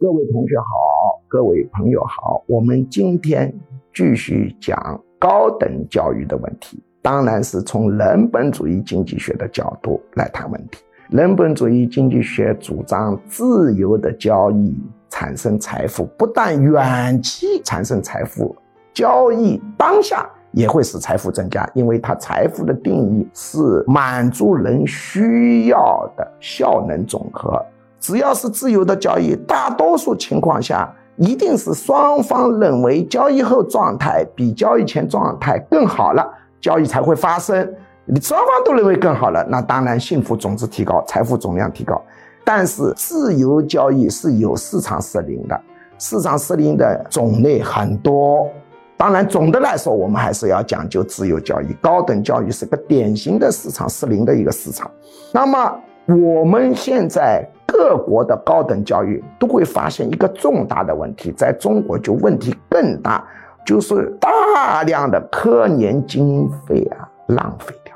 各位同学好，各位朋友好，我们今天继续讲高等教育的问题，当然是从人本主义经济学的角度来谈问题。人本主义经济学主张自由的交易产生财富，不但远期产生财富，交易当下也会使财富增加，因为它财富的定义是满足人需要的效能总和。只要是自由的交易，大多数情况下一定是双方认为交易后状态比交易前状态更好了，交易才会发生。你双方都认为更好了，那当然幸福总值提高，财富总量提高。但是自由交易是有市场失灵的，市场失灵的种类很多。当然，总的来说，我们还是要讲究自由交易。高等教育是个典型的市场失灵的一个市场。那么我们现在。各国的高等教育都会发现一个重大的问题，在中国就问题更大，就是大量的科研经费啊浪费掉。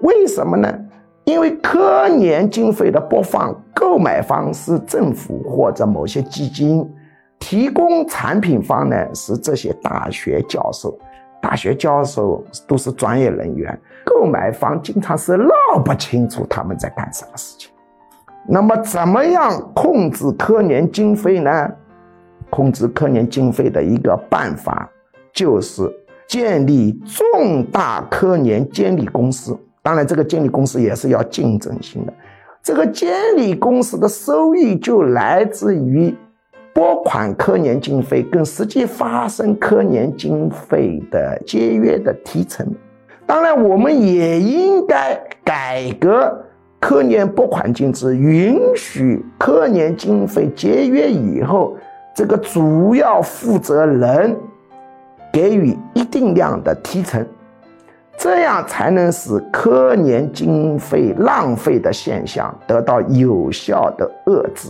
为什么呢？因为科研经费的播放、购买方是政府或者某些基金，提供产品方呢是这些大学教授。大学教授都是专业人员，购买方经常是闹不清楚他们在干什么事情。那么，怎么样控制科研经费呢？控制科研经费的一个办法就是建立重大科研监理公司。当然，这个监理公司也是要竞争性的。这个监理公司的收益就来自于拨款科研经费跟实际发生科研经费的节约的提成。当然，我们也应该改革。科研拨款机制允许科研经费节约以后，这个主要负责人给予一定量的提成，这样才能使科研经费浪费的现象得到有效的遏制。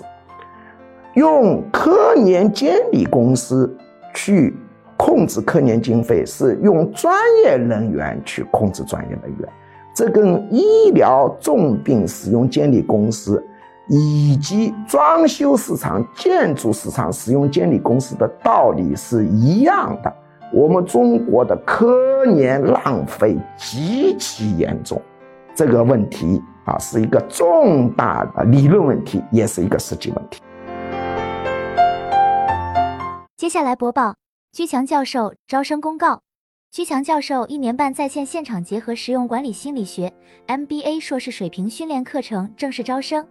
用科研监理公司去控制科研经费，是用专业人员去控制专业人员。这跟医疗重病使用监理公司，以及装修市场、建筑市场使用监理公司的道理是一样的。我们中国的科研浪费极其严重，这个问题啊是一个重大的理论问题，也是一个实际问题。接下来播报居强教授招生公告。居强教授一年半在线现场结合实用管理心理学 MBA 硕士水平训练课程正式招生，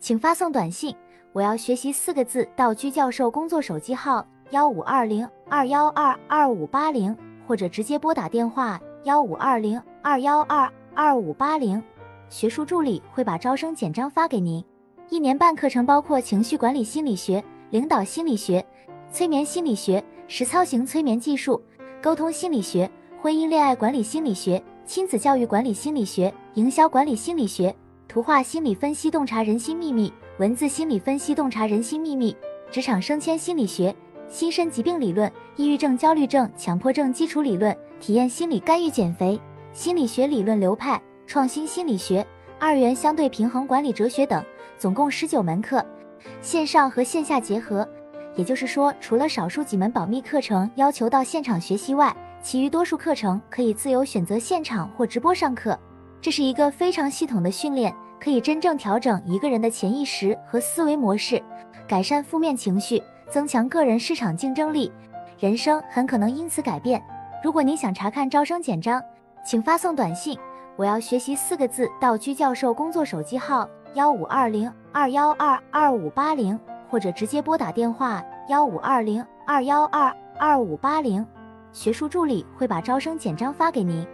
请发送短信“我要学习”四个字到居教授工作手机号幺五二零二幺二二五八零，或者直接拨打电话幺五二零二幺二二五八零，学术助理会把招生简章发给您。一年半课程包括情绪管理心理学、领导心理学、催眠心理学、实操型催眠技术。沟通心理学、婚姻恋爱管理心理学、亲子教育管理心理学、营销管理心理学、图画心理分析洞察人心秘密、文字心理分析洞察人心秘密、职场升迁心理学、心身疾病理论、抑郁症、焦虑症、强迫症基础理论、体验心理干预减肥、心理学理论流派、创新心理学、二元相对平衡管理哲学等，总共十九门课，线上和线下结合。也就是说，除了少数几门保密课程要求到现场学习外，其余多数课程可以自由选择现场或直播上课。这是一个非常系统的训练，可以真正调整一个人的潜意识和思维模式，改善负面情绪，增强个人市场竞争力，人生很可能因此改变。如果您想查看招生简章，请发送短信“我要学习”四个字到居教授工作手机号幺五二零二幺二二五八零。或者直接拨打电话幺五二零二幺二二五八零，学术助理会把招生简章发给您。